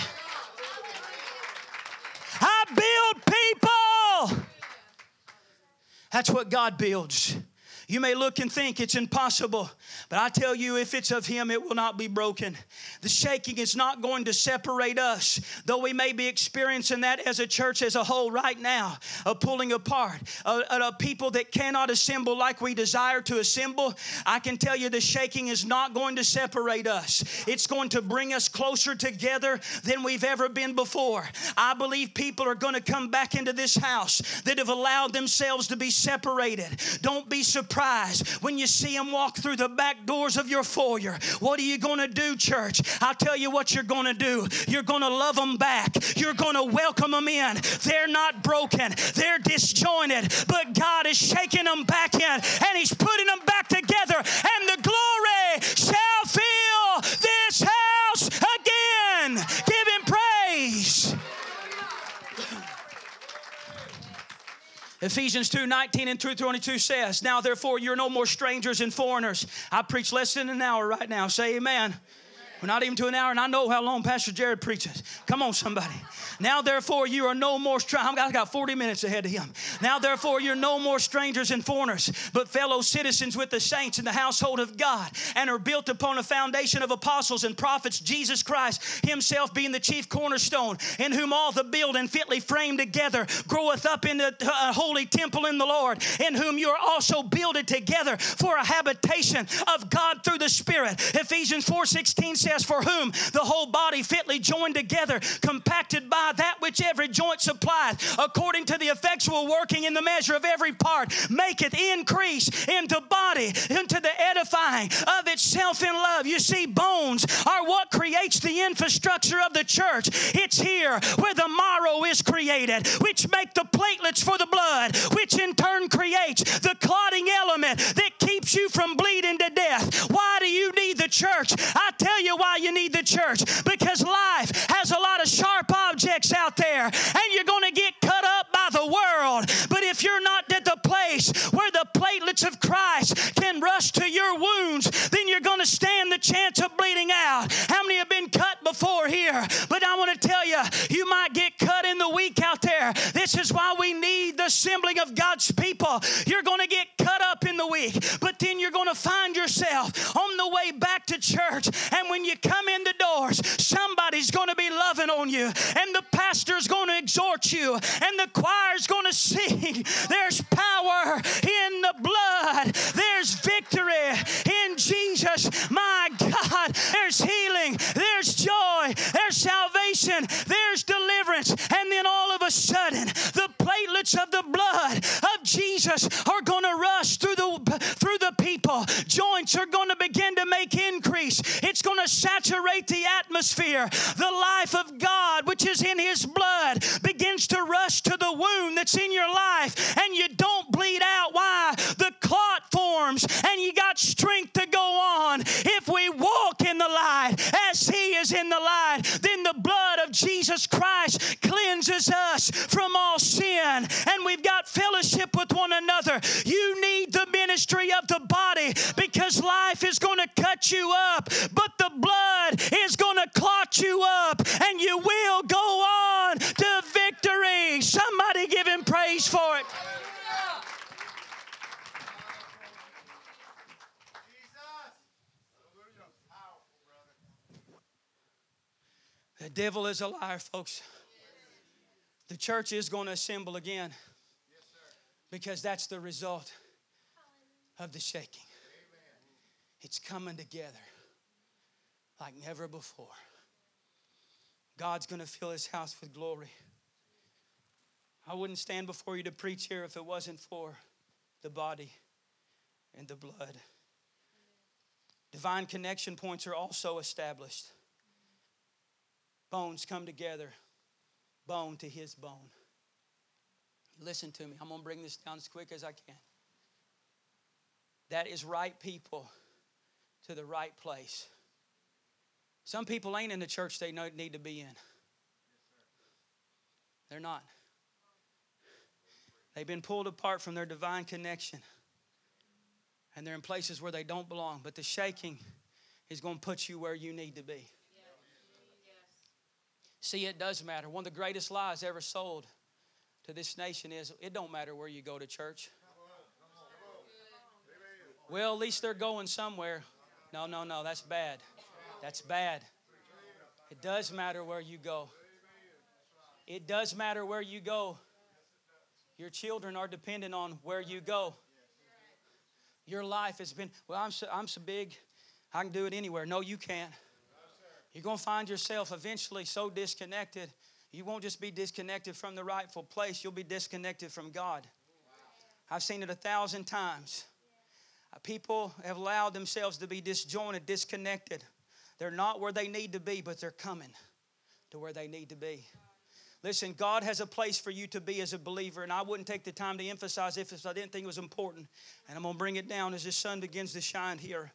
I build people. That's what God builds. You may look and think it's impossible, but I tell you, if it's of Him, it will not be broken. The shaking is not going to separate us, though we may be experiencing that as a church as a whole right now, a pulling apart, a, a people that cannot assemble like we desire to assemble. I can tell you, the shaking is not going to separate us. It's going to bring us closer together than we've ever been before. I believe people are going to come back into this house that have allowed themselves to be separated. Don't be surprised when you see them walk through the back doors of your foyer. What are you going to do, church? I'll tell you what you're going to do. You're going to love them back. You're going to welcome them in. They're not broken, they're disjointed, but God is shaking them back in and He's putting them back together, and the glory shall fill this house again. Give Him praise. Ephesians 2 19 and 2 22 says, Now therefore you're no more strangers and foreigners. I preach less than an hour right now. Say amen. We're not even to an hour, and I know how long Pastor Jared preaches. Come on, somebody. Now, therefore, you are no more strangers. I've got 40 minutes ahead of him. Now, therefore, you're no more strangers and foreigners, but fellow citizens with the saints in the household of God, and are built upon a foundation of apostles and prophets, Jesus Christ Himself being the chief cornerstone, in whom all the building fitly framed together groweth up in the uh, holy temple in the Lord, in whom you are also builded together for a habitation of God through the Spirit. Ephesians 4 16 says, says, For whom the whole body fitly joined together, compacted by that which every joint supplieth, according to the effectual working in the measure of every part, maketh increase into body, into the edifying of itself in love. You see, bones are what creates the infrastructure of the church. It's here where the marrow is created, which make the platelets for the blood, which in turn creates the clotting element that keeps you from bleeding to death. Why do you need the church? I tell you why you need the church because life has a lot of sharp objects out there and you're going to get cut up by the world. But if you're not at the place where the platelets of Christ can rush to your wounds, then you're going to stand the chance of bleeding out. How many have been cut before here? But I want to tell you, you might get cut in the week out there. This is why we need the assembling of God's people. You're going to get cut up in the week, but then you're going to find yourself on the way back to church. And when you come in the doors, somebody's going to be loving on you, and the pastor's going to exhort you, and the choir's going to sing. There's power in the blood, there's victory in Jesus. My God, there's healing, there's joy, there's salvation, there's deliverance, and then all of a sudden, the platelets of the blood of Jesus are going to rush through the through the people. Joints are going to begin to make increase. It's going to saturate the atmosphere. The life of God, which is in His blood, begins to rush to the wound that's in your life, and you don't bleed out. Why? The clot forms, and you got strength to go on. If we walk in the light as He is in the light, then the Jesus Christ cleanses us from all sin, and we've got fellowship with one another. You need the ministry of the body because life is going to cut you up, but the blood is going to clot you up, and you will go on to victory. Somebody give him praise for it. Devil is a liar, folks. The church is going to assemble again because that's the result of the shaking. It's coming together like never before. God's going to fill his house with glory. I wouldn't stand before you to preach here if it wasn't for the body and the blood. Divine connection points are also established. Bones come together, bone to his bone. Listen to me. I'm going to bring this down as quick as I can. That is right people to the right place. Some people ain't in the church they need to be in. They're not. They've been pulled apart from their divine connection. And they're in places where they don't belong. But the shaking is going to put you where you need to be. See, it does matter. One of the greatest lies ever sold to this nation is it don't matter where you go to church. Well, at least they're going somewhere. No, no, no, that's bad. That's bad. It does matter where you go. It does matter where you go. Your children are dependent on where you go. Your life has been, well, I'm so, I'm so big, I can do it anywhere. No, you can't. You're going to find yourself eventually so disconnected. You won't just be disconnected from the rightful place, you'll be disconnected from God. I've seen it a thousand times. Uh, people have allowed themselves to be disjointed, disconnected. They're not where they need to be, but they're coming to where they need to be. Listen, God has a place for you to be as a believer, and I wouldn't take the time to emphasize if I didn't think it was important. And I'm going to bring it down as the sun begins to shine here.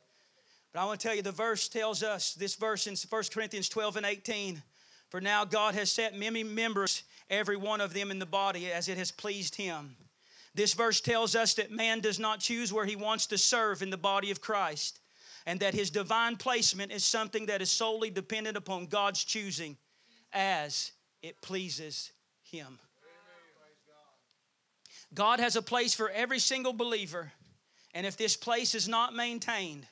But I want to tell you the verse tells us this verse in 1 Corinthians 12 and 18. For now God has set many members, every one of them in the body, as it has pleased Him. This verse tells us that man does not choose where he wants to serve in the body of Christ, and that his divine placement is something that is solely dependent upon God's choosing as it pleases him. God has a place for every single believer, and if this place is not maintained,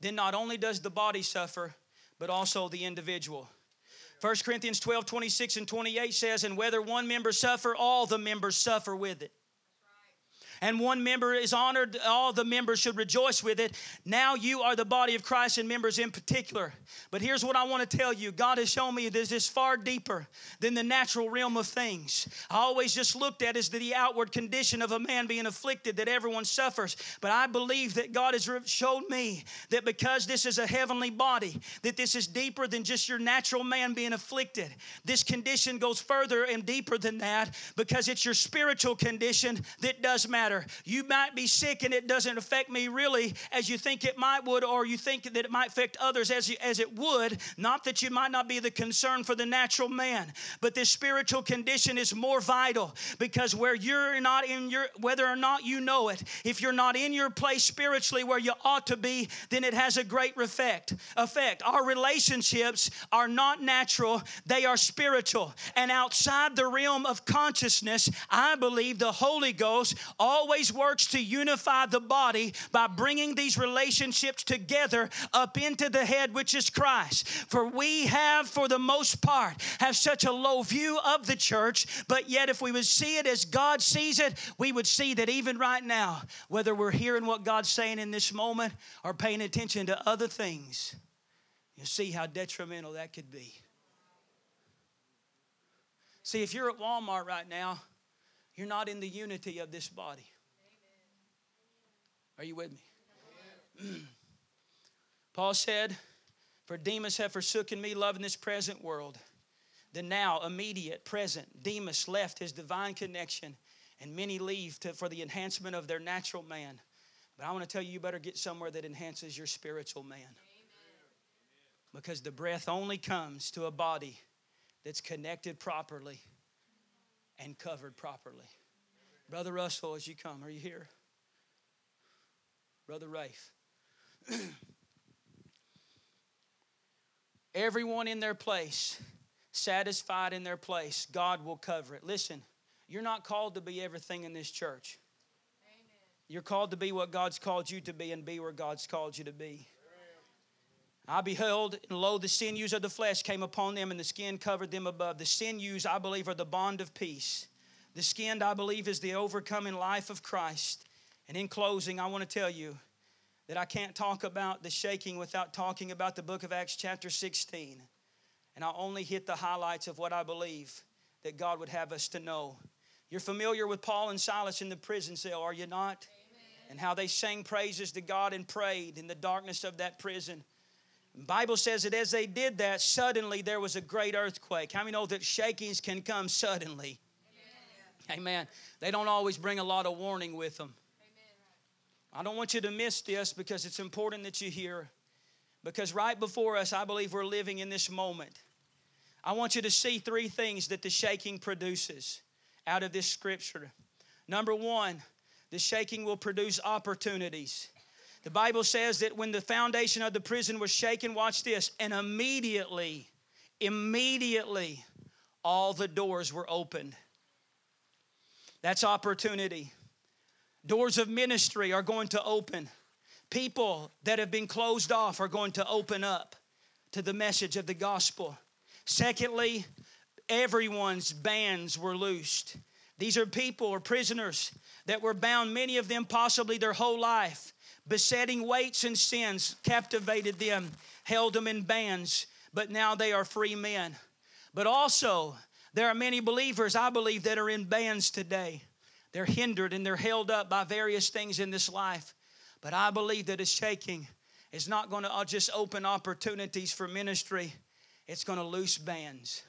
then not only does the body suffer, but also the individual. 1 Corinthians 12, 26 and 28 says, And whether one member suffer, all the members suffer with it and one member is honored, all the members should rejoice with it. Now you are the body of Christ and members in particular. But here's what I want to tell you God has shown me that this is far deeper than the natural realm of things. I always just looked at as the outward condition of a man being afflicted, that everyone suffers. But I believe that God has showed me that because this is a heavenly body, that this is deeper than just your natural man being afflicted. This condition goes further and deeper than that because it's your spiritual condition that does matter matter. You might be sick and it doesn't affect me really as you think it might would, or you think that it might affect others as, you, as it would. Not that you might not be the concern for the natural man, but this spiritual condition is more vital because where you're not in your, whether or not you know it, if you're not in your place spiritually where you ought to be, then it has a great effect. Effect. Our relationships are not natural; they are spiritual, and outside the realm of consciousness, I believe the Holy Ghost always works to unify the body by bringing these relationships together up into the head, which is Christ. For we have, for the most part, have such a low view of the church, but yet if we would see it as God sees it, we would see that even right now, whether we're hearing what God's saying in this moment or paying attention to other things, you see how detrimental that could be. See, if you're at Walmart right now, you're not in the unity of this body. Are you with me? Paul said, For Demas have forsaken me, loving this present world. The now, immediate, present, Demas left his divine connection, and many leave to, for the enhancement of their natural man. But I want to tell you, you better get somewhere that enhances your spiritual man. Amen. Because the breath only comes to a body that's connected properly and covered properly. Brother Russell, as you come, are you here? Brother Rafe. Everyone in their place, satisfied in their place, God will cover it. Listen, you're not called to be everything in this church. Amen. You're called to be what God's called you to be and be where God's called you to be. I beheld, and lo, the sinews of the flesh came upon them, and the skin covered them above. The sinews, I believe, are the bond of peace. The skin, I believe, is the overcoming life of Christ. And in closing, I want to tell you that I can't talk about the shaking without talking about the book of Acts, chapter 16. And I'll only hit the highlights of what I believe that God would have us to know. You're familiar with Paul and Silas in the prison cell, are you not? Amen. And how they sang praises to God and prayed in the darkness of that prison. The Bible says that as they did that, suddenly there was a great earthquake. How many know that shakings can come suddenly? Amen. Amen. They don't always bring a lot of warning with them. I don't want you to miss this because it's important that you hear. Because right before us, I believe we're living in this moment. I want you to see three things that the shaking produces out of this scripture. Number one, the shaking will produce opportunities. The Bible says that when the foundation of the prison was shaken, watch this, and immediately, immediately, all the doors were opened. That's opportunity. Doors of ministry are going to open. People that have been closed off are going to open up to the message of the gospel. Secondly, everyone's bands were loosed. These are people or prisoners that were bound, many of them possibly their whole life. Besetting weights and sins captivated them, held them in bands, but now they are free men. But also, there are many believers, I believe, that are in bands today. They're hindered and they're held up by various things in this life. But I believe that it's shaking is not going to uh, just open opportunities for ministry, it's going to loose bands.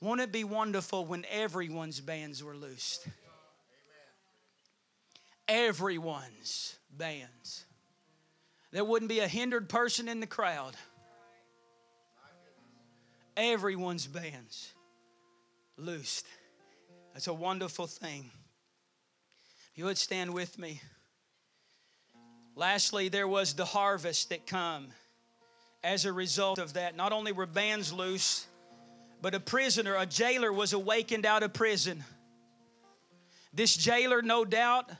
Won't it be wonderful when everyone's bands were loosed? Everyone's bands. There wouldn't be a hindered person in the crowd. Everyone's bands loosed. That's a wonderful thing. If you would stand with me. Lastly, there was the harvest that come as a result of that. Not only were bands loose, but a prisoner, a jailer, was awakened out of prison. This jailer, no doubt,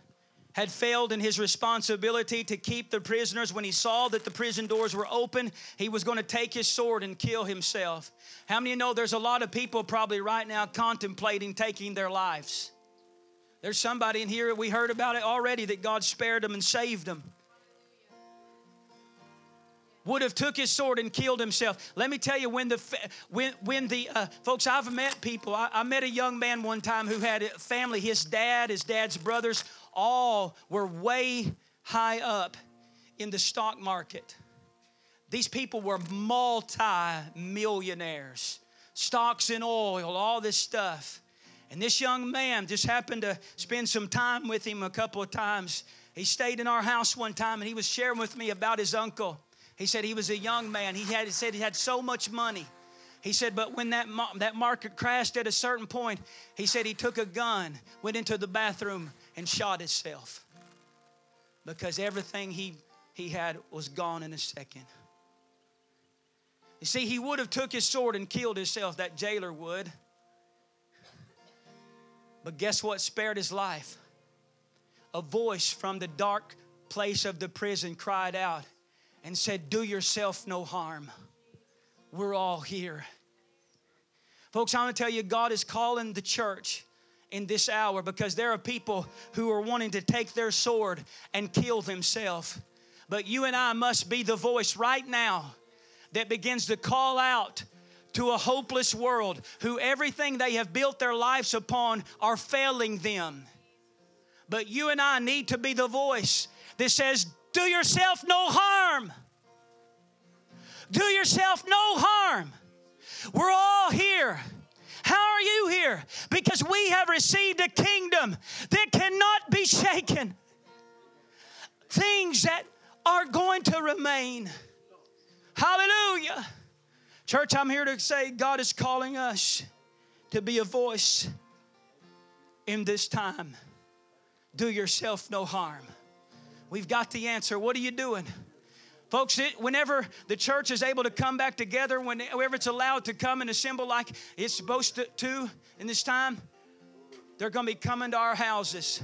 had failed in his responsibility to keep the prisoners. When he saw that the prison doors were open, he was going to take his sword and kill himself. How many know there's a lot of people probably right now contemplating taking their lives? There's somebody in here, we heard about it already, that God spared them and saved them. Would have took his sword and killed himself. Let me tell you when the when when the uh, folks i've met people. I, I, met a young man one time who had a family. His dad his dad's brothers all were way high up in the stock market. These people were multi-millionaires. Stocks in oil all this stuff and this young man just happened to spend some time with him a couple of times he stayed in our house one time and he was sharing with me about his uncle he said he was a young man. He had he said he had so much money. He said, but when that, that market crashed at a certain point, he said he took a gun, went into the bathroom, and shot himself because everything he, he had was gone in a second. You see, he would have took his sword and killed himself, that jailer would. But guess what spared his life? A voice from the dark place of the prison cried out, and said, Do yourself no harm. We're all here. Folks, I want to tell you, God is calling the church in this hour because there are people who are wanting to take their sword and kill themselves. But you and I must be the voice right now that begins to call out to a hopeless world who everything they have built their lives upon are failing them. But you and I need to be the voice that says, do yourself no harm. Do yourself no harm. We're all here. How are you here? Because we have received a kingdom that cannot be shaken. Things that are going to remain. Hallelujah. Church, I'm here to say God is calling us to be a voice in this time. Do yourself no harm. We've got the answer. What are you doing? Folks, it, whenever the church is able to come back together, whenever it's allowed to come and assemble like it's supposed to, to in this time, they're going to be coming to our houses.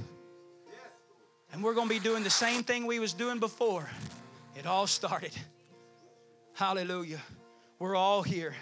And we're going to be doing the same thing we was doing before. It all started. Hallelujah. We're all here.